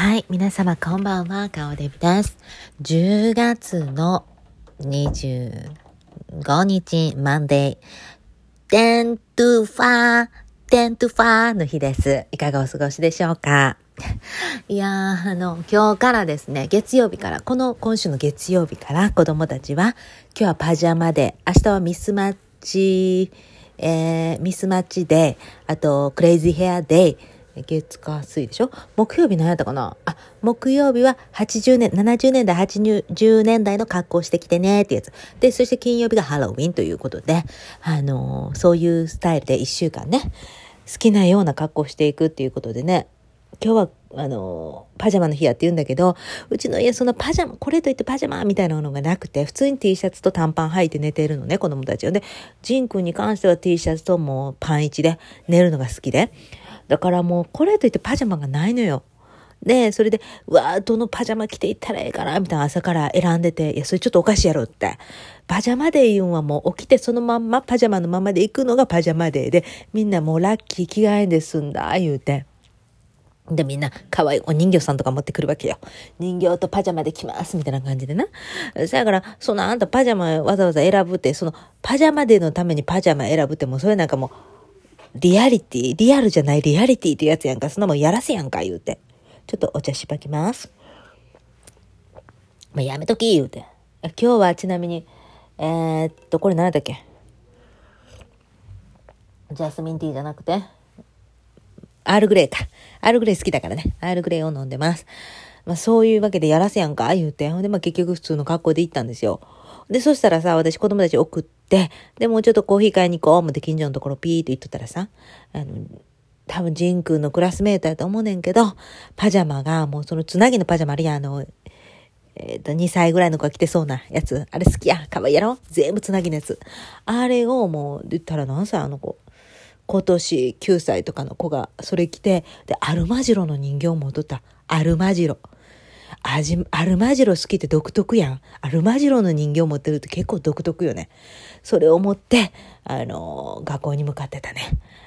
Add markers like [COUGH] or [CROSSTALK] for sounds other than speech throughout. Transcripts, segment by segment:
はい、皆様こんばんは、かおでびです。10月の25日、 Monday、 ten two five、ten two five の日です。いかがお過ごしでしょうか？[LAUGHS] いやー、あの、今日からですね、月曜日から、この今週の月曜日から子供たちは、今日はパジャマで、明日はミスマッチ、えー、ミスマッチで、あと、クレイジーヘアデイ、月火水でしょ？木曜日何やったかな？あ、木曜日は80年、70年代、80年代の格好してきてねってやつ。で、そして金曜日がハロウィンということで、あのーそういうスタイルで1週間ね、好きなような格好していくっていうことでね、今日は、あのパジャマの日やって言うんだけど、うちの家そのパジャマ、これといってパジャマみたいなのがなくて、普通に T シャツと短パン履いて寝てるのね、子供たちは。で、ジン君に関しては T シャツともうパン1で寝るのが好きで。だからもうこれといってパジャマがないのよ。で、それで、うわーどのパジャマ着ていったらええかなみたいな朝から選んでて、いや、それちょっとおかしいやろって。パジャマデー言うんはもう起きてそのまんまパジャマのままで行くのがパジャマデーで、みんなもうラッキー着替えんで済んだ、言うて。で、みんな、可愛いお人形さんとか持ってくるわけよ。人形とパジャマで来ます、みたいな感じでな。そやから、そのあんたパジャマわざわざ選ぶって、そのパジャマデーのためにパジャマ選ぶって、もうそれなんかもう、リアリティ、リアルじゃないリアリティってやつやんか。そんなもんやらせやんか、言うて。ちょっとお茶しばきます。まあ、やめとき、言うて。今日はちなみに、えー、っと、これ何だっけ？ジャスミンティーじゃなくて、アールグレーか。アールグレー好きだからね。アールグレーを飲んでます。まあそういうわけでやらせやんか、言うて。ほんでまあ結局普通の格好で行ったんですよ。で、そしたらさ、私子供たち送って、で、もうちょっとコーヒー買いに行こう思って近所のところピーと言っとったらさ、あの、多分ジン君のクラスメートやと思うねんけど、パジャマがもうそのつなぎのパジャマあるやん、あの、えっ、と、2歳ぐらいの子が着てそうなやつ。あれ好きや。かわいいやろ？全部つなぎのやつ。あれをもう、言ったら何歳あの子？今年9歳とかの子がそれ着て、で、アルマジロの人形を持った。アルマジロ。あじアルマジロ好きって独特やん。アルマジロの人形を持ってるって結構独特よね。それを持って、あの学校に向かってたね。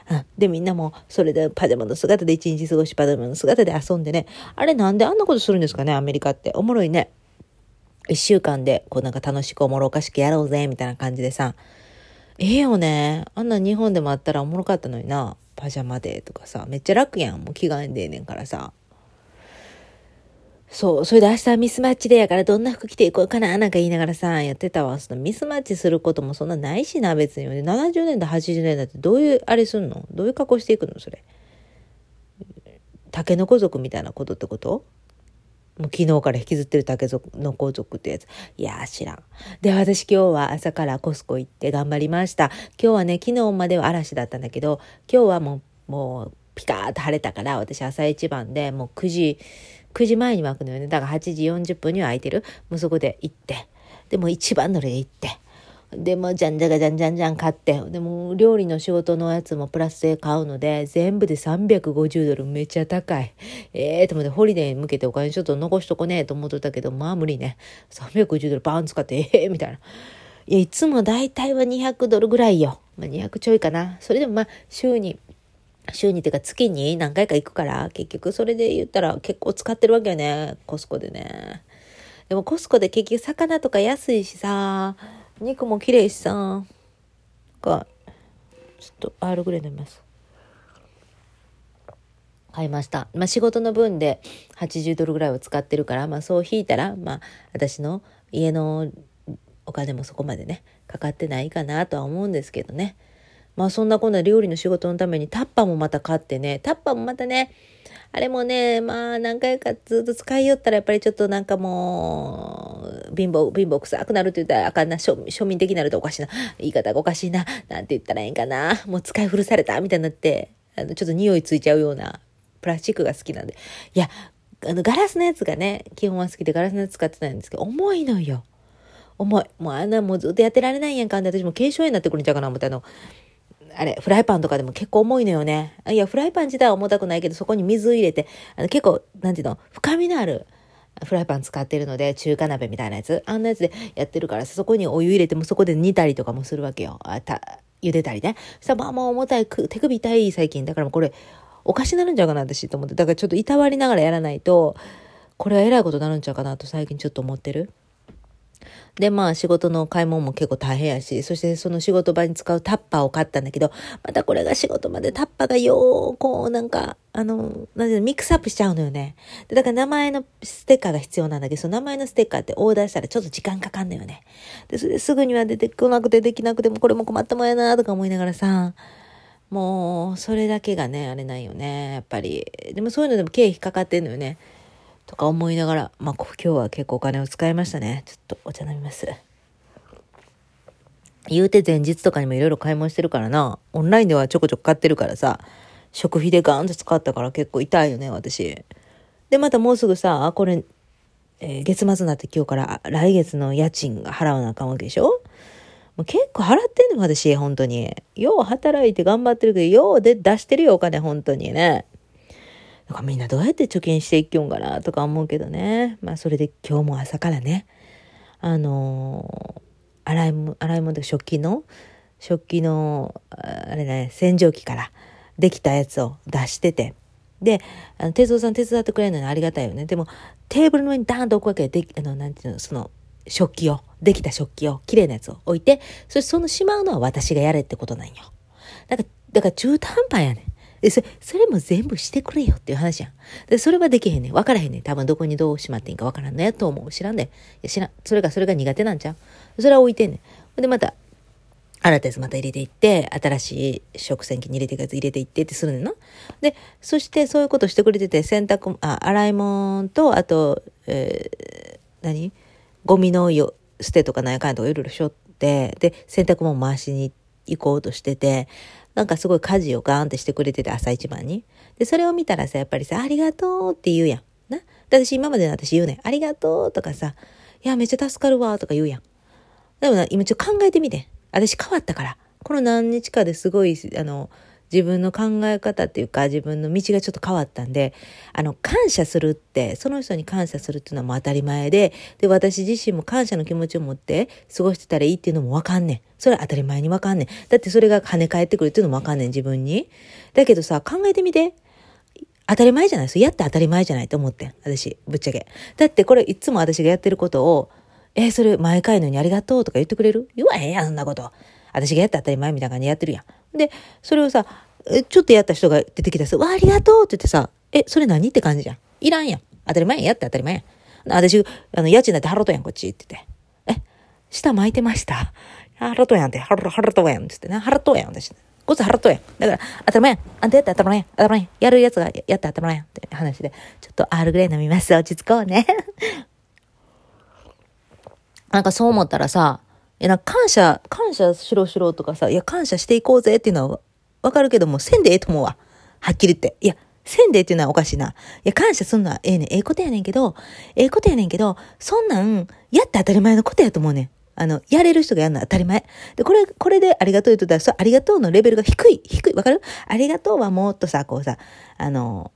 うん、で、みんなもそれでパジャマの姿で一日過ごし、パジャマの姿で遊んでね。あれなんであんなことするんですかね、アメリカって。おもろいね。一週間で、こうなんか楽しくおもろおかしくやろうぜ、みたいな感じでさ。ええよね。あんな日本でもあったらおもろかったのにな。パジャマデーとかさ。めっちゃ楽やん。もう着替えんでええねんからさ。そう。それで明日はミスマッチデーやからどんな服着ていこうかななんか言いながらさ、やってたわ。そのミスマッチすることもそんなないしな、別に。70年代、80年代ってどういうあれすんの？どういう格好していくの？それ。竹の子族みたいなことってこと？もう昨日から引きずってる竹の子族ってやつ。いやー知らん。で、私今日は朝からコスコ行って頑張りました。今日はね、昨日までは嵐だったんだけど、今日はもう、もう、ピカーッと晴れたから、私朝一番でもう9時、9時前に巻くのよね。だから8時40分には空いてる。もうそこで行って。で、も一番乗りで行って。でもじゃんじゃがじゃんじゃんじゃん買ってでも料理の仕事のやつもプラスで買うので全部で350ドルめっちゃ高い。ええー、と思ってホリデーに向けてお金ちょっと残しとこねえと思っとったけどまあ無理ね。350ドルバーン使ってええー、みたいな。いやいつも大体は200ドルぐらいよ、まあ、200ちょいかな。それでもまあ週に週にっていうか月に何回か行くから結局それで言ったら結構使ってるわけよね。コスコでね。でもコスコで結局魚とか安いしさ。肉も綺麗しさ。がちょっとアールグレー飲みます。買いました。まあ仕事の分で80ドルぐらいは使ってるからまあそう引いたらまあ私の家のお金もそこまでねかかってないかなとは思うんですけどね。まあそんなこんな料理の仕事のためにタッパーもまた買ってねタッパーもまたねあれもね、まあ何回かずっと使いよったらやっぱりちょっとなんかもう、貧乏、貧乏臭くなるって言ったらあかんな、庶庶民的になるとおかしいな、言い方がおかしいな、なんて言ったらええんかな、もう使い古されたみたいになって、あの、ちょっと匂いついちゃうようなプラスチックが好きなんで。いや、あの、ガラスのやつがね、基本は好きでガラスのやつ使ってないんですけど、重いのよ。重い。もうあんなもうずっとやってられないやんかんで、私も軽症になってくるんちゃうかな、思ったの。あれ、フライパンとかでも結構重いのよね。いや、フライパン自体は重たくないけど、そこに水入れて、あの結構、なんていうの、深みのあるフライパン使ってるので、中華鍋みたいなやつ。あんなやつでやってるからそこにお湯入れてもそこで煮たりとかもするわけよ。あた茹でたりね。そしたらまあまあ重たい、手首痛い最近。だからもうこれ、おかしなるんちゃうかな、私と思って。だからちょっといたわりながらやらないと、これは偉いことになるんちゃうかなと最近ちょっと思ってる。で、まあ仕事の買い物も結構大変やし、そしてその仕事場に使うタッパーを買ったんだけど、またこれが仕事場でタッパーがよー、こうなんか、あの、なんていうの、ミックスアップしちゃうのよね。だから名前のステッカーが必要なんだけど、その名前のステッカーってオーダーしたらちょっと時間かかんのよね。で、それですぐには出てこなくてできなくてもこれも困ったもんやなとか思いながらさ、もう、それだけがね、あれないよね、やっぱり。でもそういうのでも経費かかってんのよね。とか思いながら、まあ今日は結構お金を使いましたね。ちょっとお茶飲みます。言うて前日とかにもいろいろ買い物してるからな。オンラインではちょこちょこ買ってるからさ。食費でガーンと使ったから結構痛いよね、私。で、またもうすぐさ、これ、えー、月末になって今日から来月の家賃が払わなあかんわけでしょ？もう結構払ってんの私、本当に。よう働いて頑張ってるけど、ようで出してるよ、お金、本当にね。だかみんなどうやって貯金していきよんかなとか思うけどね。まあそれで今日も朝からね、あのー洗い物、洗い物で食器の、食器の、あれね、洗浄機からできたやつを出してて。で、あの、哲夫さん手伝ってくれるのにありがたいよね。でも、テーブルの上にダーンと置くわけで、あの、なんていうの、その、食器を、できた食器を、綺麗なやつを置いて、そしてそのしまうのは私がやれってことなんよ。だから、だから中途半端やねん。で、それ、それも全部してくれよっていう話やん。で、それはできへんねん。分からへんねん。多分どこにどうしまっていいか分からんねと思う。知らんで。いや、知らん。それが、それが苦手なんちゃう？それは置いてんねん。で、また、新たやつまた入れていって、新しい食洗機に入れていくやつ入れていってってするねんな。で、そしてそういうことしてくれてて、洗濯、あ、洗い物と、あと、えー、何？ゴミのよ捨てとかなんやかんやとかいろいろしょって、で、洗濯物回しに行こうとしてて、なんかすごい家事をガーンってしてくれてて、朝一番に。で、それを見たらさ、やっぱりさ、ありがとうって言うやん。な？私今までの私言うねん。ありがとうとかさ、いや、めっちゃ助かるわとか言うやん。でもな、今ちょっと考えてみて。私変わったから。この何日かですごい、あの、自分の考え方っていうか自分の道がちょっと変わったんで、あの、感謝するって、その人に感謝するっていうのはもう当たり前で、で、私自身も感謝の気持ちを持って過ごしてたらいいっていうのもわかんねん。それは当たり前にわかんねん。だってそれが跳ね返ってくるっていうのもわかんねん、自分に。だけどさ、考えてみて。当たり前じゃないですやって当たり前じゃないと思って。私、ぶっちゃけ。だってこれいつも私がやってることを、えー、それ毎回のようにありがとうとか言ってくれる？言わへんやん、そんなこと。私がやって当たり前みたいな感じでやってるやん。で、それをさ、ちょっとやった人が出てきたらさ、わ、ありがとうって言ってさ、え、それ何？って感じじゃん。いらんやん。当たり前やん。やって当たり前やん。私、あの、家賃だって払うとやん、こっちって言って。え、下巻いてました？払うとやんって、払う、払うとやんって言ってね。払うとやん、私。こっち払うとやん。だから、当たり前やん。あんたやって当たり前やん。当たり前やん。やるやつがやって当たり前やん。って話で、ちょっと R グレー飲みます。落ち着こうね。なんかそう思ったらさ、いや、な感謝、感謝しろしろとかさ、いや、感謝していこうぜっていうのはわかるけども、せんでええと思うわ。はっきり言って。いや、せんでえっていうのはおかしいな。いや、感謝すんのはええねん。ええことやねんけど、ええことやねんけど、そんなん、やって当たり前のことやと思うねん。あの、やれる人がやるのは当たり前。で、これ、これでありがとう言うとったら、そう、ありがとうのレベルが低い。低い。わかる？ありがとうはもっとさ、こうさ、あの、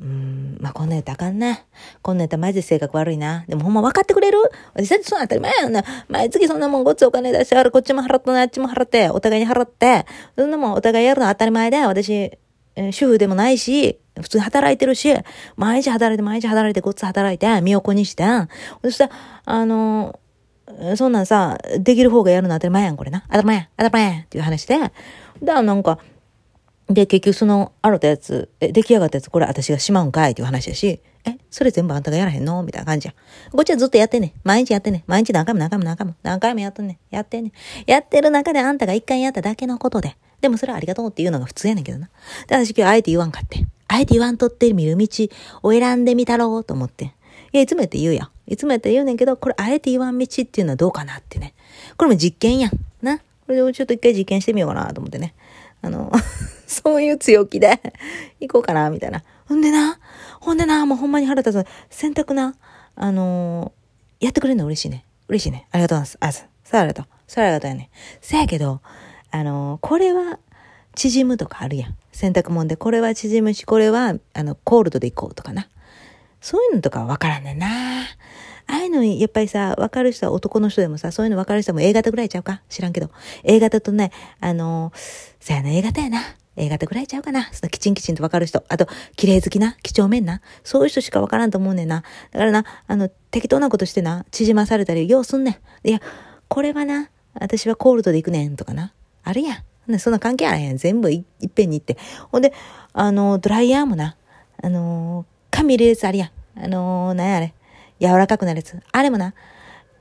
うん、まあ、こんなやったらあかんな。こんなやったらマジで性格悪いな。でもほんま分かってくれる？私だってそんな当たり前やんな。毎月そんなもんごっつお金出してある。こっちも払ってあっちも払って、お互いに払って、そんなもんお互いやるのは当たり前で、私、え、主婦でもないし、普通に働いてるし、毎日働いて毎日働いてごっつ働いて、身を粉にして、そしたら、あのー、そんなんさ、できる方がやるのは当たり前やん、これな。当たり前やん、当たり前やんっていう話で。だからなんか、で、結局その、あたやつ、え、出来上がったやつ、これ私がしまうんかい？っていう話やし、え、それ全部あんたがやらへんの？みたいな感じや。こっちはずっとやってね。毎日やってね。毎日何回も何回も何回も、何回もやってんね。やってね。やってる中であんたが一回やっただけのことで。でもそれはありがとうっていうのが普通やねんけどな。で、私今日あえて言わんかって。あえて言わんとって見る道を選んでみたろうと思って。いや、いつもやって言うやん。いつもやって言うねんけど、これあえて言わん道っていうのはどうかなってね。これも実験やん。な？これでもちょっと一回実験してみようかなと思ってね。あの、そういう強気で行こうかな、みたいな。ほんでな、ほんでな、もうほんまに腹立つ。洗濯な、あのー、やってくれるの嬉しいね。嬉しいね。ありがとうございます。あ、さあありがとう。さあありがとうやね。せやけど、あのー、これは、縮むとかあるやん。洗濯物で、これは縮むし、これは、あの、コールドで行こうとかな。そういうのとかはわからんねんな。ああいうのやっぱりさ、わかる人は男の人でもさ、そういうのわかる人も A 型ぐらいちゃうか？知らんけど。A 型とね、あの、そやな、A 型やな。A 型ぐらいちゃうかな。そのきちんきちんとわかる人。あと、綺麗好きな、几帳面な。そういう人しかわからんと思うねんな。だからな、あの、適当なことしてな、縮まされたり、ようすんねん。いや、これはな、私はコールドで行くねんとかな。あるやん。そんな関係あらへん。全部いっぺんに行って。ほんで、あの、ドライヤーもな、あの、髪入れるやつあるやん。あの、なんやあれ。柔らかくなるやつ。あれもな、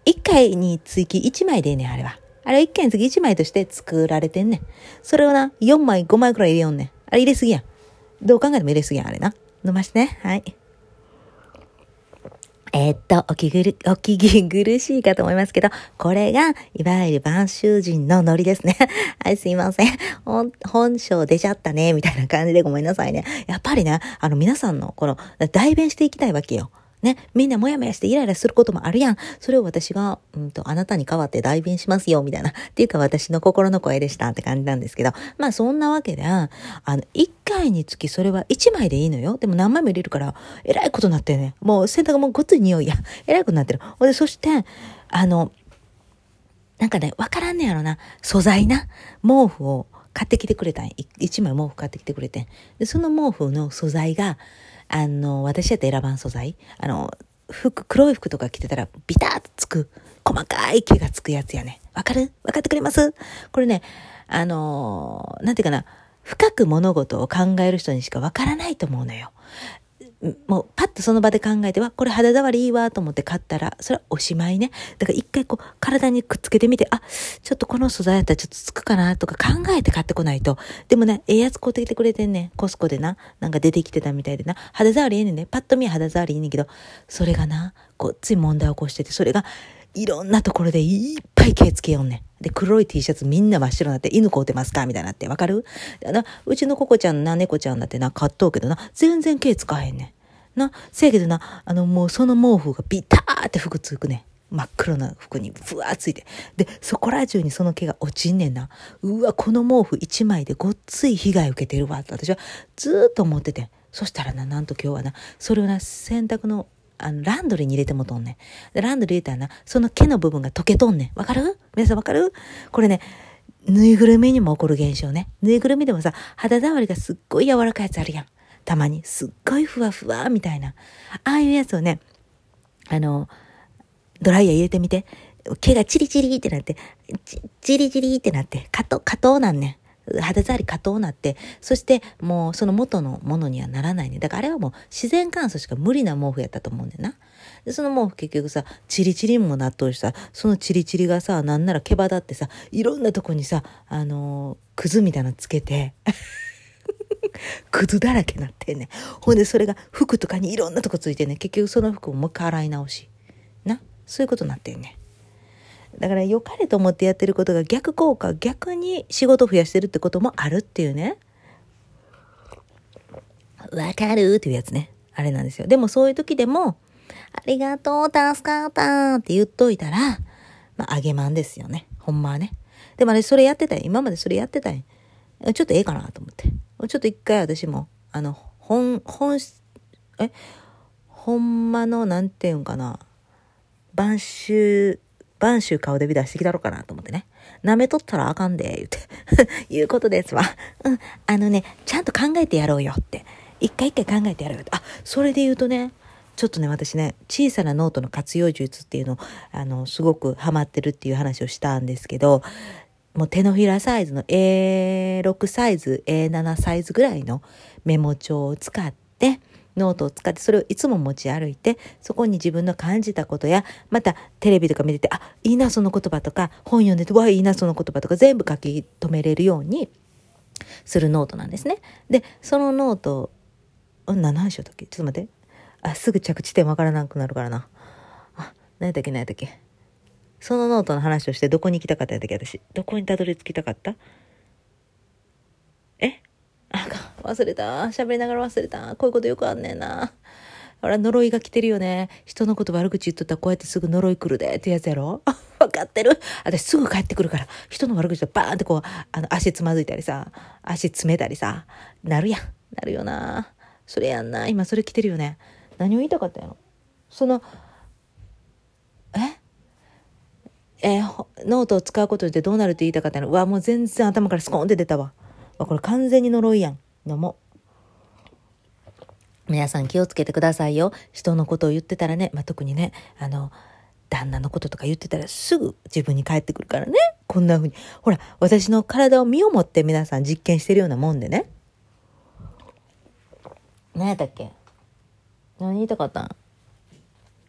一回につき一枚でええねん、あれは。あれ一回につき一枚として作られてんねん。それをな、四枚、五枚くらい入れよんねん。あれ入れすぎやん。どう考えても入れすぎやん、あれな。飲ましてね。はい。えー、っと、お気ぐる、お気苦しいかと思いますけど、これが、いわゆる晩秋人のノリですね。[LAUGHS] はい、すいません。本、本性出ちゃったね、みたいな感じでごめんなさいね。やっぱりね、あの皆さんの、この、代弁していきたいわけよ。ね、みんなもやもやしてイライラすることもあるやん。それを私が、うんと、あなたに代わって代弁しますよ、みたいな。[LAUGHS] っていうか私の心の声でしたって感じなんですけど。まあそんなわけで、あの、一回につきそれは一枚でいいのよ。でも何枚も入れるから、えらいことになってるね。もう洗濯もごっつい匂いや。[LAUGHS] えらいことになってる。ほんで、そして、あの、なんかね、わからんねやろな。素材な。毛布を買ってきてくれたん一枚毛布買ってきてくれて。で、その毛布の素材が、あの、私だって選ばん素材。あの、服、黒い服とか着てたらビタッとつく、細かい毛がつくやつやね。わかる？わかってくれます？これね、あの、なんていうかな、深く物事を考える人にしかわからないと思うのよ。もうパッとその場で考えては、これ肌触りいいわと思って買ったら、それはおしまいね。だから一回こう体にくっつけてみて、あ、ちょっとこの素材やったらちょっとつくかなとか考えて買ってこないと。でもね、ええやつ買うてきてくれてんねん。コスコでな。なんか出てきてたみたいでな。肌触りええねんね。パッと見は肌触りいいねんけど、それがな、こうつい問題起こしてて、それがいろんなところでいっぱい毛つけよんねん。で、黒い T シャツみんな真っ白になって、犬飼うてますか？みたいになって。わかる？なうちのココちゃんな、猫ちゃんだってな、買っとうけどな、全然毛つかへんねん。な、せやけどな、あの、もうその毛布がビターって服つくねん。真っ黒な服にふわーついて。で、そこら中にその毛が落ちんねんな。うわ、この毛布一枚でごっつい被害受けてるわって私はずっと思ってて。そしたらな、なんと今日はな、それをな、洗濯のあの、ランドリーに入れてもとんねん。ランドリー入れたらな、その毛の部分が溶けとんねん。わかる？皆さんわかる？これね、ぬいぐるみにも起こる現象ね。ぬいぐるみでもさ、肌触りがすっごい柔らかいやつあるやん。たまに。すっごいふわふわみたいな。ああいうやつをね、あの、ドライヤー入れてみて。毛がチリチリってなって、チリチリってなって、加藤、加藤なんねん。肌触り加藤なって、そしてもうその元のものにはならないね。だからあれはもう自然乾燥しか無理な毛布やったと思うんだよな。で、その毛布結局さ、チリチリも納豆したそのチリチリがさ、なんなら毛羽立ってさ、いろんなとこにさ、あのー、くずみたいなのつけて、くずだらけなってんねほんでそれが服とかにいろんなとこついてね結局その服をもう一回洗い直し。な？そういうことになってんねだから良かれと思ってやってることが逆効果、逆に仕事増やしてるってこともあるっていうね。わかるっていうやつね。あれなんですよ。でもそういう時でも、ありがとう、助かったって言っといたら、まあ、あげまんですよね。ほんまはね。でもあれ、それやってたん今までそれやってたんちょっとええかなと思って。ちょっと一回私も、あの、本、本、え、ほんまの、なんていうんかな、晩秋晩秋顔でビ出してきたろかなと思ってね。舐めとったらあかんで、言うて。[LAUGHS] いうことですわ。うん。あのね、ちゃんと考えてやろうよって。一回一回考えてやろうよって。あ、それで言うとね、ちょっとね、私ね、小さなノートの活用術っていうのを、あの、すごくハマってるっていう話をしたんですけど、もう手のひらサイズの A6 サイズ、A7 サイズぐらいのメモ帳を使って、ノートを使ってそれをいつも持ち歩いてそこに自分の感じたことやまたテレビとか見ててあいいなその言葉とか本読んでてわいいなその言葉とか全部書き留めれるようにするノートなんですね。でそのノート何の話しよったっけ？ちょっと待って。あすぐ着地点わからなくなるからな。あ何やったっけ？何やったっけ？そのノートの話をしてどこに行きたかったやったっけ？私。どこにたどり着きたかった？え？あか忘れた。喋りながら忘れた。こういうことよくあんねんな。ほら、呪いが来てるよね。人のこと悪口言っとったらこうやってすぐ呪い来るでってやつやろ [LAUGHS] わかってる私すぐ帰ってくるから。人の悪口とバーンってこう、あの、足つまずいたりさ、足詰めたりさ、なるやん。なるよな。それやんな。今それ来てるよね。何を言いたかったんやろその、え？えー、ノートを使うことでどうなるって言いたかったのうわ、もう全然頭からスコーンって出たわ。これ完全に呪いやん。のも。皆さん気をつけてくださいよ。人のことを言ってたらね、まあ、特にね、あの、旦那のこととか言ってたらすぐ自分に返ってくるからね。こんな風に。ほら、私の体を身をもって皆さん実験してるようなもんでね。何やったっけ？何言いたかったん？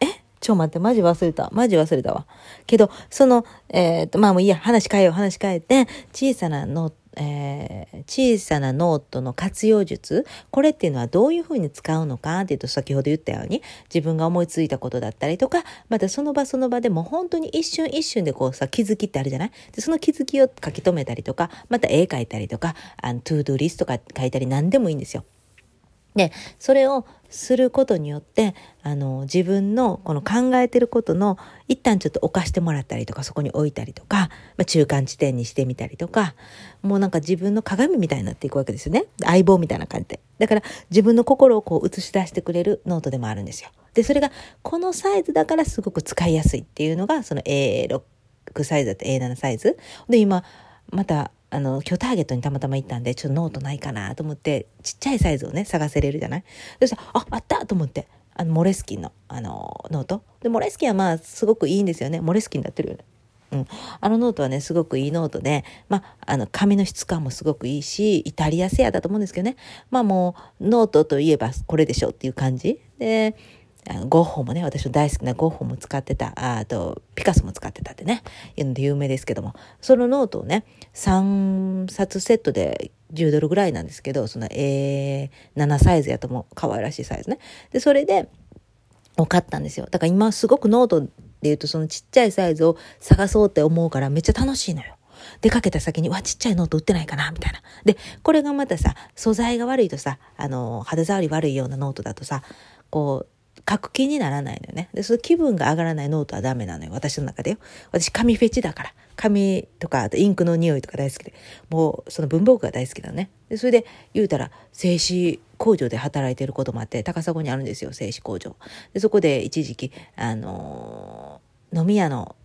え？ちょ待って、マジ忘れた。マジ忘れたわ。けど、その、えー、と、まあもういいや、話変えよう、話変えて、小さなノート、えー、小さなノートの活用術？これっていうのはどういうふうに使うのかっていうと先ほど言ったように自分が思いついたことだったりとかまたその場その場でも本当に一瞬一瞬でこうさ気づきってあるじゃない？でその気づきを書き留めたりとかまた絵描いたりとかあのトゥードゥリストとか書いたり何でもいいんですよ。で、それをすることによって、あの、自分のこの考えてることの一旦ちょっと置かしてもらったりとか、そこに置いたりとか、まあ、中間地点にしてみたりとか、もうなんか自分の鏡みたいになっていくわけですよね。相棒みたいな感じで。だから自分の心をこう映し出してくれるノートでもあるんですよ。で、それがこのサイズだからすごく使いやすいっていうのが、その A6 サイズだって A7 サイズ。で、今、またあの、今日ターゲットにたまたま行ったんで、ちょっとノートないかなと思って、ちっちゃいサイズをね、探せれるじゃない？そしたら、あ、あったと思って、あの、モレスキンの、あの、ノート。で、モレスキンはまあ、すごくいいんですよね。モレスキンになってるよね。うん。あのノートはね、すごくいいノートで、まあ、あの、紙の質感もすごくいいし、イタリア製やだと思うんですけどね。まあもう、ノートといえばこれでしょっていう感じ。で、ゴッホもね、私の大好きなゴッホも使ってた、あと、ピカソも使ってたってね、いうので有名ですけども、そのノートをね、3冊セットで10ドルぐらいなんですけど、その A7 サイズやとも可愛らしいサイズね。で、それで、を買ったんですよ。だから今すごくノートで言うとそのちっちゃいサイズを探そうって思うからめっちゃ楽しいのよ。出かけた先に、わ、ちっちゃいノート売ってないかなみたいな。で、これがまたさ、素材が悪いとさ、あの、肌触り悪いようなノートだとさ、こう、書く気にならないのよね。で、その気分が上がらないノートはダメなのよ。私の中でよ。私、紙フェチだから。紙とか、あとインクの匂いとか大好きで。もう、その文房具が大好きなのね。で、それで言うたら、製紙工場で働いてることもあって、高砂にあるんですよ、製紙工場。で、そこで一時期、あのー、飲み屋の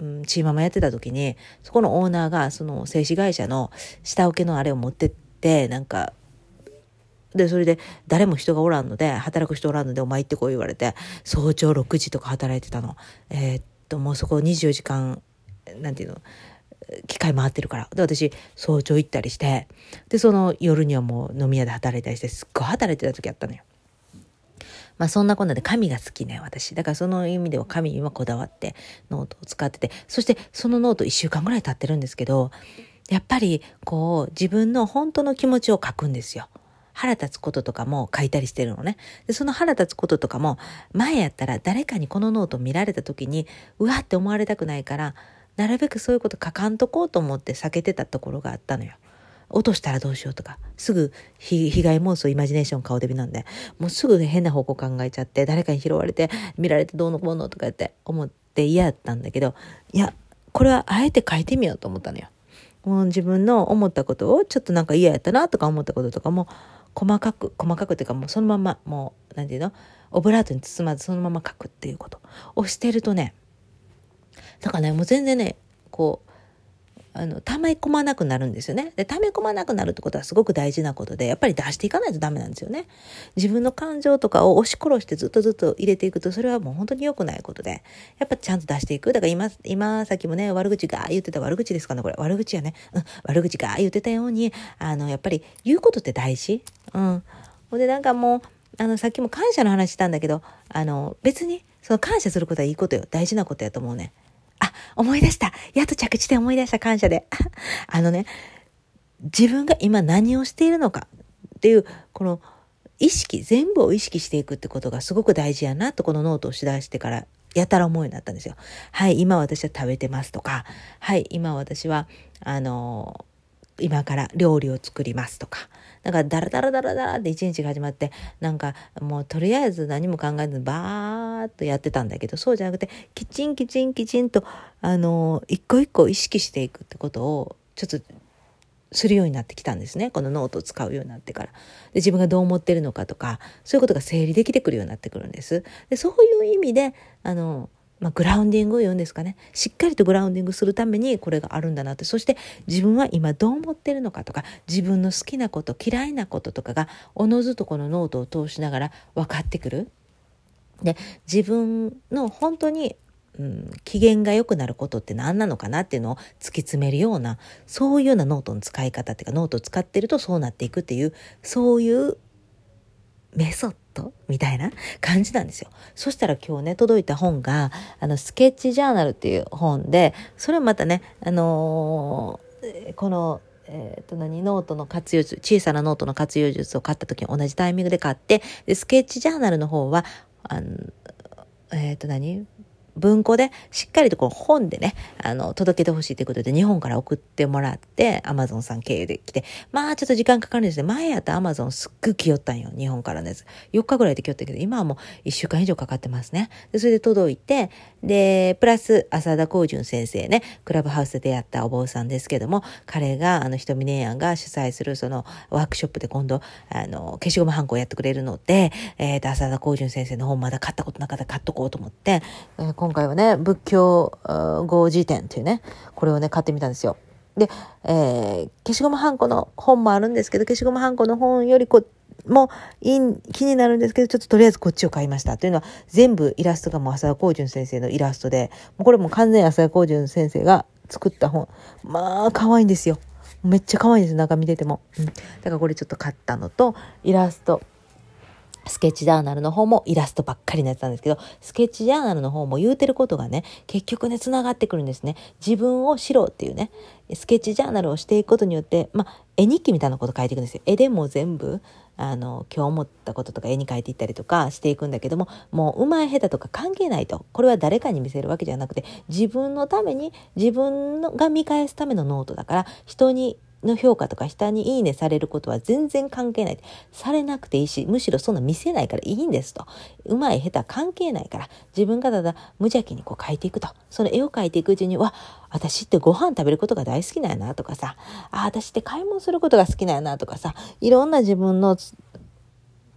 うん、チーママやってた時に、そこのオーナーが、その製紙会社の下請けのあれを持ってって、なんか、で、それで誰も人がおらんので、働く人おらんので、お前行ってこい言われて、早朝6時とか働いてたの。えー、っと、もうそこ24時間、なんていうの、機械回ってるから。で、私、早朝行ったりして、で、その夜にはもう飲み屋で働いたりして、すっごい働いてた時あったのよ。まあそんなこんなで紙が好きね、私。だからその意味では紙にはこだわってノートを使ってて、そしてそのノート1週間ぐらい経ってるんですけど、やっぱりこう自分の本当の気持ちを書くんですよ。腹立つこととかも書いたりしてるのね。で、その腹立つこととかも、前やったら誰かにこのノート見られた時に、うわって思われたくないから、なるべくそういうこと書かんとこうと思って避けてたところがあったのよ。落としたらどうしようとか、すぐ被害妄想イマジネーション顔デビなんで、もうすぐ変な方向考えちゃって、誰かに拾われて、見られてどうのこうのとかって思って嫌だったんだけど、いや、これはあえて書いてみようと思ったのよ。もう自分の思ったことをちょっとなんか嫌やったなとか思ったこととかも細かく細かくっていうかもうそのままもう何て言うの？オブラートに包まずそのまま書くっていうことをしてるとねだからねもう全然ねこうあの、溜め込まなくなるんですよね。で、溜め込まなくなるってことはすごく大事なことで、やっぱり出していかないとダメなんですよね。自分の感情とかを押し殺してずっとずっと入れていくと、それはもう本当に良くないことで、やっぱちゃんと出していく。だから今、今、さっきもね、悪口が言ってた悪口ですかね、これ。悪口やね。うん、悪口が言ってたように、あの、やっぱり言うことって大事。うん。ほんで、なんかもう、あの、さっきも感謝の話したんだけど、あの、別に、その感謝することはいいことよ。大事なことやと思うね。思い出した。やっと着地点思い出した感謝で。[LAUGHS] あのね、自分が今何をしているのかっていう、この意識、全部を意識していくってことがすごく大事やなと、このノートを取材してからやたら思うようになったんですよ。はい、今私は食べてますとか、はい、今私は、あの今から料理を作りますとか。だかダラダラダラダラって一日が始まって、なんかもうとりあえず何も考えずにバーッとやってたんだけど、そうじゃなくて、きちんきちんきちんと、あの、一個一個意識していくってことを、ちょっとするようになってきたんですね。このノートを使うようになってから。で、自分がどう思ってるのかとか、そういうことが整理できてくるようになってくるんです。で、そういう意味で、あの、まあ、グラウンディング言うんですかねしっかりとグラウンディングするためにこれがあるんだなってそして自分は今どう思ってるのかとか自分の好きなこと嫌いなこととかがおのずとこのノートを通しながら分かってくる。で自分の本当にうん、機嫌が良くなることって何なのかなっていうのを突き詰めるようなそういうようなノートの使い方っていうかノートを使ってるとそうなっていくっていうそういうメソッドみたいな感じなんですよ。そしたら今日ね、届いた本が、あの、スケッチジャーナルっていう本で、それまたね、あのー、この、えっ、と何、ノートの活用術、小さなノートの活用術を買った時に同じタイミングで買って、で、スケッチジャーナルの方は、あの、えっ、ー、と何？文庫でしっかりとこう本でね、あの、届けてほしいということで日本から送ってもらって、アマゾンさん経由で来て、まあちょっと時間かかるんですね。前やったアマゾンすっごい来よったんよ。日本からのやつ。4日ぐらいで来よったけど、今はもう1週間以上かかってますね。で、それで届いて、で、プラス、浅田光純先生ね、クラブハウスで出会ったお坊さんですけども、彼が、あの、ひとみねやんが主催するそのワークショップで今度、あの、消しゴムハンコをやってくれるので、えっ、ー、と、浅田光純先生の本まだ買ったことなかったら買っとこうと思って、えー、今回はね、仏教語辞典っていうね、これをね、買ってみたんですよ。で、えー、消しゴムハンコの本もあるんですけど、消しゴムハンコの本よりこもいい気になるんですけど、ちょっととりあえずこっちを買いました。というのは、全部イラストがもう浅田光純先生のイラストで、もうこれも完全に浅田光純先生が作った本。まあ、可愛いんですよ。めっちゃ可愛いんです、中見てても。うん。だからこれちょっと買ったのと、イラスト。スケッチジャーナルの方もイラストばっかりのやつなんですけど、スケッチジャーナルの方も言うてることがね、結局ね、繋がってくるんですね。自分を知ろうっていうね、スケッチジャーナルをしていくことによって、まあ、絵日記みたいなこと書いていくんですよ。絵でも全部、あの、今日思ったこととか絵に書いていったりとかしていくんだけども、もう、うまい下手とか関係ないと。これは誰かに見せるわけじゃなくて、自分のために、自分のが見返すためのノートだから、人にの評価とか下にいいねされることは全然関係ない。されなくていいし、むしろそんな見せないからいいんですと。うまい下手関係ないから、自分がただ無邪気にこう描いていくと。その絵を描いていくうちに、わ、私ってご飯食べることが大好きなんやなとかさ、あ、私って買い物することが好きなんやなとかさ、いろんな自分の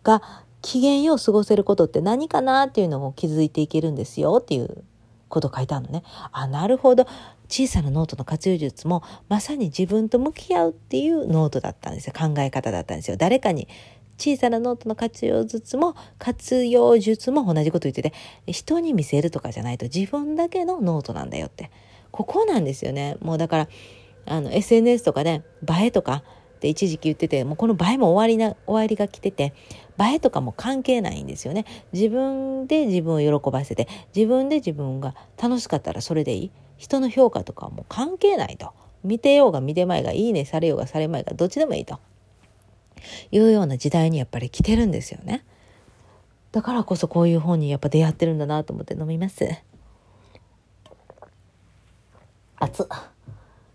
が機嫌よう過ごせることって何かなっていうのを気づいていけるんですよっていうこと書いてあるのね。あ、なるほど。小さなノートの活用術もまさに自分と向き合うっていうノートだったんですよ。考え方だったんですよ。誰かに小さなノートの活用術も活用術も同じこと言ってて人に見せるとかじゃないと自分だけのノートなんだよってここなんですよねもうだからあの SNS とかで、映えとかって一時期言っててもうこの映えも終わりな終わりが来てて映えとかも関係ないんですよね自分で自分を喜ばせて自分で自分が楽しかったらそれでいい人の評価とかはもう関係ないと。見てようが見てまいがいいねされようがされまいがどっちでもいいと。いうような時代にやっぱり来てるんですよね。だからこそこういう本にやっぱ出会ってるんだなと思って飲みます。熱っ。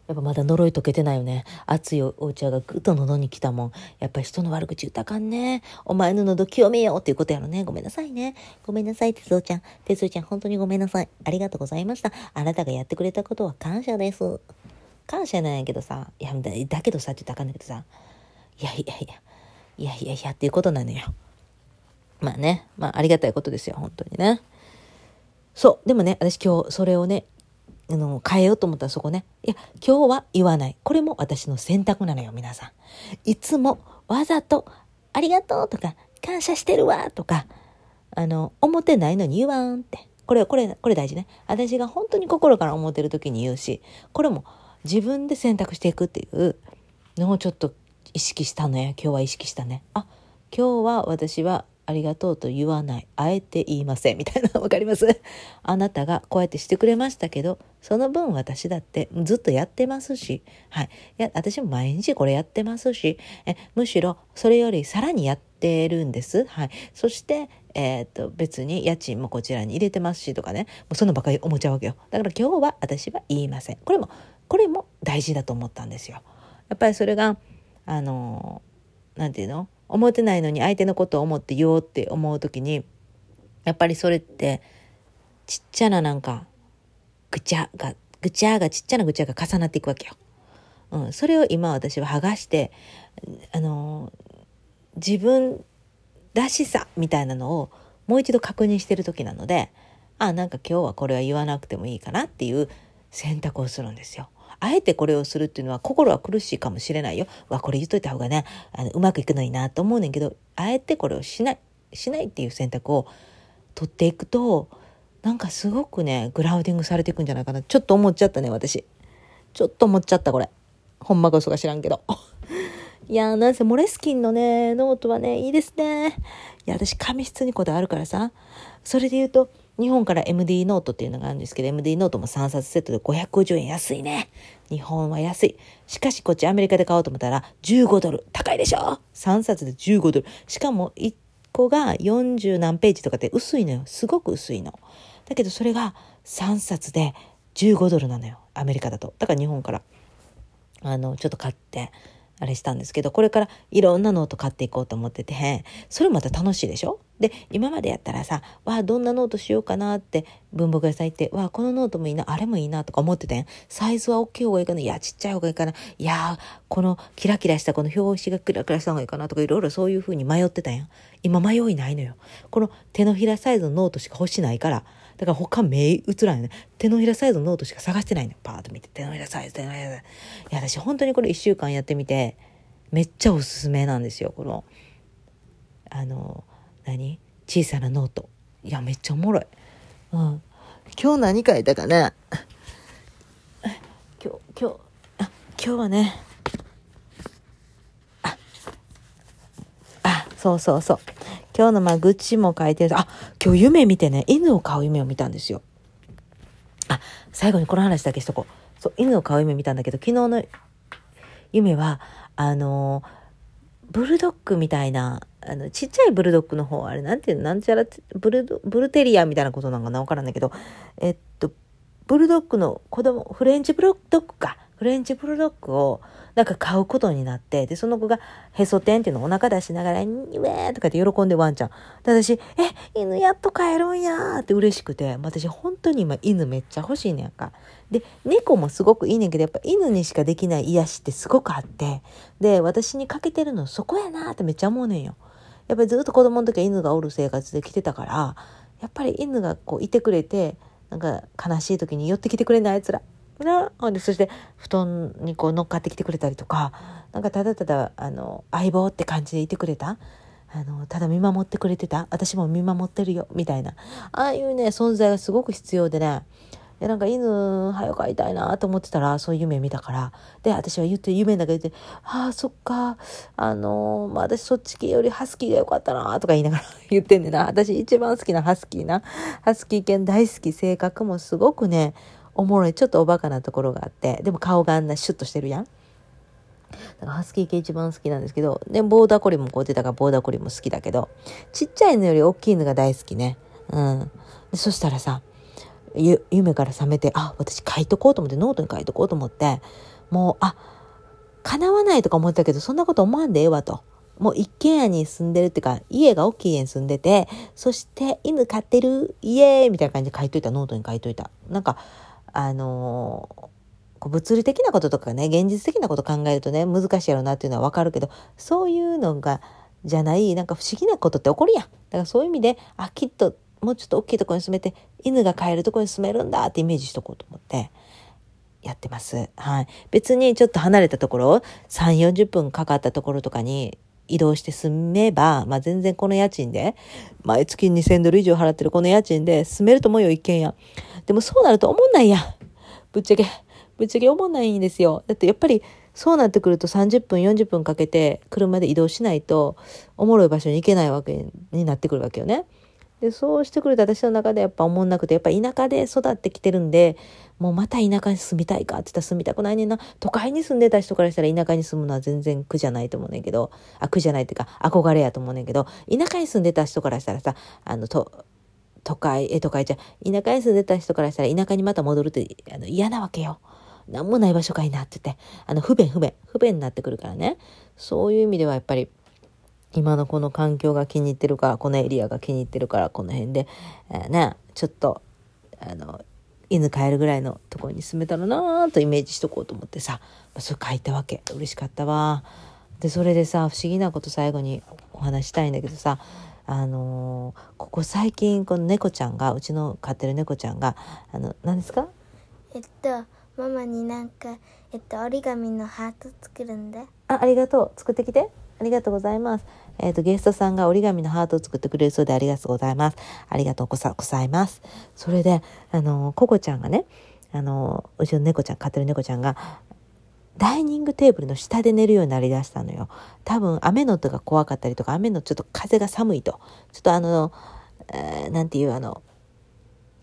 やっぱまだ呪い解けてないよね。熱いお茶がぐっと喉に来たもん。やっぱり人の悪口言ったかんね。お前の喉清めようっていうことやろね。ごめんなさいね。ごめんなさい、哲夫ちゃん。哲夫ちゃん、本当にごめんなさい。ありがとうございました。あなたがやってくれたことは感謝です。感謝なんやけどさ。いや、だだけどさって言ったらあかんだけどさ。いやいやいや。いやいやいやっていうことなのよ。まあね。まあありがたいことですよ。本当にね。そう。でもね、私今日それをね、あの、変えようと思ったらそこね。いや、今日は言わない。これも私の選択なのよ、皆さん。いつもわざと、ありがとうとか、感謝してるわとか、あの、思ってないのに言わんって。これ、これ、これ大事ね。私が本当に心から思ってる時に言うし、これも自分で選択していくっていうのをちょっと意識したのよ。今日は意識したね。あ、今日は私はありがとうと言わない。あえて言いません。みたいな [LAUGHS] わかります？あなたがこうやってしてくれましたけど、その分私だってずっとやってますし、はい。いや、私も毎日これやってますし、えむしろそれよりさらにやってるんです。はい。そして、えー、っと、別に家賃もこちらに入れてますしとかね、もうそんなばかり思っちゃうわけよ。だから今日は私は言いません。これも、これも大事だと思ったんですよ。やっぱりそれが、あの、なんていうの？思ってないのに相手のことを思って言おうって思う時にやっぱりそれってちっちゃななんかぐちゃがぐちゃがちっちゃなぐちゃが重なっていくわけよ。うん、それを今私は剥がしてあの自分らしさみたいなのをもう一度確認してる時なのであなんか今日はこれは言わなくてもいいかなっていう選択をするんですよ。あえてこれをするっていうのは心は苦しいかもしれないよ。わ、これ言っといた方がね、あのうまくいくのになと思うねんけど、あえてこれをしない、しないっていう選択を取っていくと、なんかすごくね、グラウンディングされていくんじゃないかな。ちょっと思っちゃったね、私。ちょっと思っちゃった、これ。ほんまか嘘か知らんけど。[LAUGHS] いやー、なんせモレスキンのね、ノートはね、いいですね。いや、私、紙質にこだわるからさ。それで言うと、日本から MD ノートっていうのがあるんですけど、MD ノートも3冊セットで550円安いね。日本は安い。しかしこっちアメリカで買おうと思ったら15ドル。高いでしょ ?3 冊で15ドル。しかも1個が40何ページとかって薄いのよ。すごく薄いの。だけどそれが3冊で15ドルなのよ。アメリカだと。だから日本から、あの、ちょっと買って、あれしたんですけど、これからいろんなノート買っていこうと思ってて、それまた楽しいでしょで、今までやったらさ、わあ、どんなノートしようかなって文房具屋さん行って、わあ、このノートもいいな、あれもいいなとか思っててん。サイズは大きい方がいいかな、いや、ちっちゃい方がいいかな、いやこのキラキラしたこの表紙がキラキラした方がいいかなとかいろいろそういう風に迷ってたやん。今迷いないのよ。この手のひらサイズのノートしか欲しないから、だから他目映らないね。手のひらサイズのノートしか探してないの、パーッと見て、手のひらサイズ、手のひらサイズ。いや、私本当にこれ一週間やってみて、めっちゃおすすめなんですよこのあの何？小さなノート。いやめっちゃおもろい、うん、今日何書いたかね？[LAUGHS] 今日今日あ今日はね。ああそうそうそう。今日のまあ愚痴も書いてるあ今日夢見てね。犬を飼う夢を見たんですよ。あ最後にこの話だけしとこう。そう犬を飼う夢見たんだけど昨日の夢はあのブルドッグみたいなあのちっちゃいブルドッグの方あれなんていうの？なんちゃらブルブルテリアみたいなことなんかな？分からんだけどえっとブルドッグの子供フレンチブルドッグかフレンチブルドッグをなんか買うことになって、で、その子がへそ天っていうのをお腹出しながら、にウェーとかって喜んでワンちゃん。で、私、え、犬やっと帰るんやって嬉しくて、私本当に今犬めっちゃ欲しいねんか。で、猫もすごくいいねんけど、やっぱ犬にしかできない癒しってすごくあって、で、私にかけてるのそこやなーってめっちゃ思うねんよ。やっぱりずっと子供の時は犬がおる生活で来てたから、やっぱり犬がこういてくれて、なんか悲しい時に寄ってきてくれないあいつら。なそして布団にこう乗っかってきてくれたりとかなんかただただあの相棒って感じでいてくれた。あのただ見守ってくれてた。私も見守ってるよみたいな。ああいうね存在がすごく必要でね。やなんか犬早く会いたいなと思ってたらそういう夢見たから。で私は言って夢の中で言って「ああそっか。あのまあ私そっち系よりハスキーが良かったな」とか言いながら [LAUGHS] 言ってんねんな。私一番好きなハスキーなハスキー犬大好き性格もすごくねおもろい。ちょっとおバカなところがあって。でも顔があんなシュッとしてるやん。だからハスキー系一番好きなんですけどでボーダーコリもこう出たからボーダーコリも好きだけどちっちゃいのより大きいのが大好きね。うん。でそしたらさ夢から覚めてあ私書いとこうと思ってノートに書いとこうと思ってもうあ叶わないとか思ってたけどそんなこと思わんでええわと。もう一軒家に住んでるっていうか、家が大きい家に住んでて、そして犬飼ってる、イエーイみたいな感じで書いといた、ノートに書いといた。なんか、あのこう物理的なこととかね現実的なこと考えるとね難しいやろうなっていうのはわかるけどそういうのがじゃないなんか不思議なことって起こるやんだからそういう意味であきっともうちょっと大きいところに住めて犬が飼えるところに住めるんだってイメージしとこうと思ってやってます。はい。別にちょっと離れたところ3、40分かかったところとかに移動して住めば、まあ全然この家賃で、毎月2000ドル以上払ってるこの家賃で住めると思うよ、一軒家。でもそうなると思んないやん。ぶっちゃけ、ぶっちゃけ思んないんですよ。だってやっぱりそうなってくると30分、40分かけて車で移動しないと、おもろい場所に行けないわけになってくるわけよね。で、そうしてくると私の中でやっぱ思んなくて、やっぱ田舎で育ってきてるんで、もうまた田舎に住みたいかって言ったら住みたくないねんな。都会に住んでた人からしたら田舎に住むのは全然苦じゃないと思うねんけど、あ、苦じゃないっていうか憧れやと思うねんけど、田舎に住んでた人からしたらさ、あの、と、都会、え、都会じゃ、田舎に住んでた人からしたら田舎にまた戻るってあの嫌なわけよ。なんもない場所かいなって言って、あの、不便、不便、不便になってくるからね。そういう意味ではやっぱり、今のこの環境が気に入ってるから、このエリアが気に入ってるから、この辺で、えー、ね、ちょっと、あの、犬飼えるぐらいのところに住めたらなーとイメージしとこうと思ってさ、まあ、それ書いたわけ。嬉しかったわ。で、それでさ、不思議なこと最後にお話したいんだけどさ、あのー、ここ最近この猫ちゃんがうちの飼ってる猫ちゃんがあの何ですか？えっとママになんかえっと折り紙のハート作るんであありがとう作ってきてありがとうございますえっ、ー、とゲストさんが折り紙のハートを作ってくれるそうでありがとうございますありがとうございますそれであの、ココちゃんがねあの、うちの猫ちゃん飼ってる猫ちゃんがダイニングテーブルの下で寝るようになりだしたのよ。多分雨の音が怖かったりとか、雨のちょっと風が寒いと。ちょっとあの、えー、なんていうあの、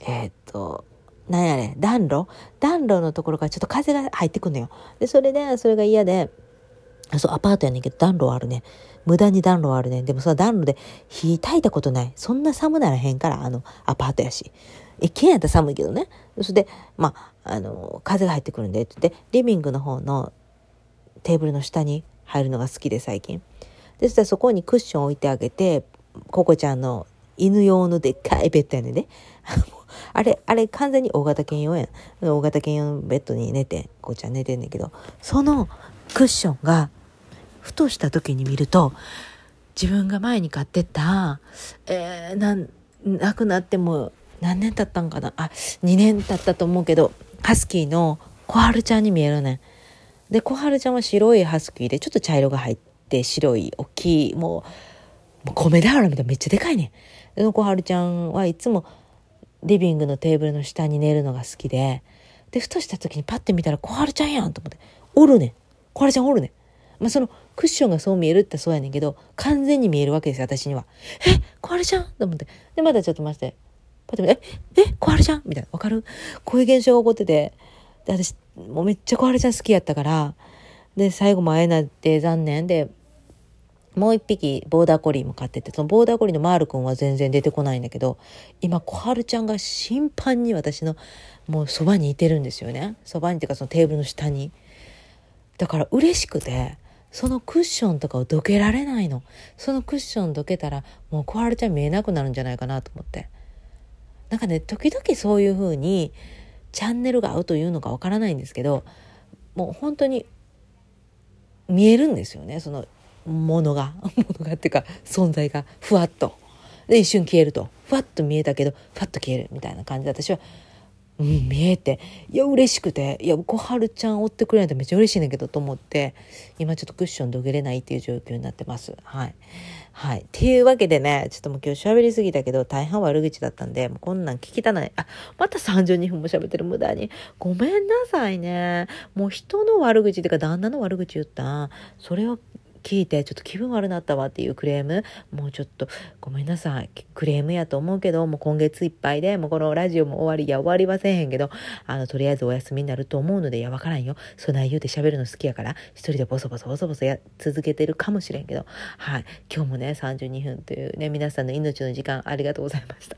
えー、っと、なんやね暖炉？暖炉のところからちょっと風が入ってくんのよ。で、それで、それが嫌で、そう、アパートやねんけど暖炉あるね。無駄に暖炉あるね。でもその暖炉で火焚いたことない。そんな寒ならへんから、あの、アパートやし。一軒やったら寒いけどね。それで、まあ、あの、風が入ってくるんで、って言って、リビングの方のテーブルの下に入るのが好きで、最近。で、そしたらそこにクッション置いてあげて、ココちゃんの犬用のでっかいベッドやねんね。[LAUGHS] あれ、あれ完全に大型犬用やん。大型犬用のベッドに寝て、ココちゃん寝てんねんけど、そのクッションが、ふとした時に見ると、自分が前に買ってた、えー、なん、亡くなっても何年経ったんかな？あ2年経ったと思うけどハスキーの小春ちゃんに見えるねで小春ちゃんは白いハスキーでちょっと茶色が入って白い大きいもうもう米俵みたいなめっちゃでかいねでの小春ちゃんはいつもリビングのテーブルの下に寝るのが好きで。でふとした時にパッて見たら小春ちゃんやんと思っておるねん。小春ちゃんおるね。まあそのクッションがそう見えるってそうやねんけど完全に見えるわけですよ私には。え小春ちゃんと思って。でまだちょっと待って。パッてえ、え、小春ちゃん？みたいな。わかる？こういう現象が起こってて、で、私、もうめっちゃ小春ちゃん好きやったから、で、最後も会えなって残念。で、もう一匹ボーダーコリーも飼ってて、そのボーダーコリーのマール君は全然出てこないんだけど、今小春ちゃんが頻繁に私のもうそばにいてるんですよね。そばにっていうかそのテーブルの下に。だから嬉しくて、そのクッションとかをどけられないの。そのクッションどけたらもう小春ちゃん見えなくなるんじゃないかなと思って。なんかね時々そういう風にチャンネルが合うというのかわからないんですけどもう本当に見えるんですよね。そのものが。[LAUGHS] ものがっていうか存在が。ふわっと。で一瞬消えると。ふわっと見えたけどふわっと消えるみたいな感じで私はうん、見えていや嬉しくていや小春ちゃん追ってくれないとめっちゃ嬉しいねんけどと思って今ちょっとクッションどげれないっていう状況になってますはい。はい。っていうわけでね、ちょっともう今日喋りすぎたけど、大半悪口だったんで、もうこんなん聞きたない。あ、また32分も喋ってる無駄に。ごめんなさいね。もう人の悪口っていうか、旦那の悪口言った。それを聞いてちょっと気分悪なったわっていうクレームもうちょっとごめんなさいクレームやと思うけどもう今月いっぱいでもうこのラジオも終わりや終わりませんへんけどあのとりあえずお休みになると思うのでいやわからんよそない言うて喋るの好きやから一人でボソボソボソボソや続けてるかもしれんけどはい今日もね32分というね皆さんの命の時間ありがとうございました。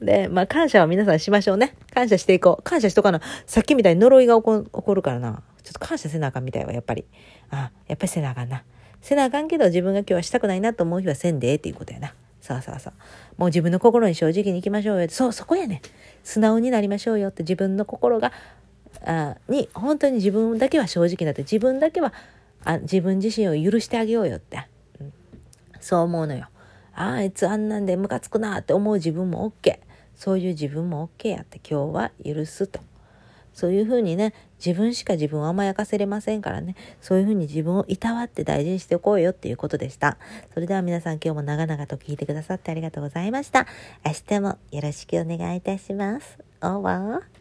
で、まあ感謝は皆さんしましょうね。感謝していこう。感謝しとかな。さっきみたいに呪いが起こるからな。ちょっと感謝せなあかんみたいわ、やっぱり。あ、やっぱりせなあかんな。せなあかんけど自分が今日はしたくないなと思う日はせんでっていうことやな。さあさあさあ。もう自分の心に正直に行きましょうよ。そう、そこやね。素直になりましょうよって自分の心が、あに、本当に自分だけは正直になって自分だけはあ自分自身を許してあげようよって。うん、そう思うのよ。ああいつあんなんでムカつくなって思う自分も OK。そういう自分も OK やって今日は許すと。そういうふうにね、自分しか自分を甘やかせれませんからね、そういうふうに自分をいたわって大事にしておこうよっていうことでした。それでは皆さん今日も長々と聞いてくださってありがとうございました。明日もよろしくお願いいたします。オーバー。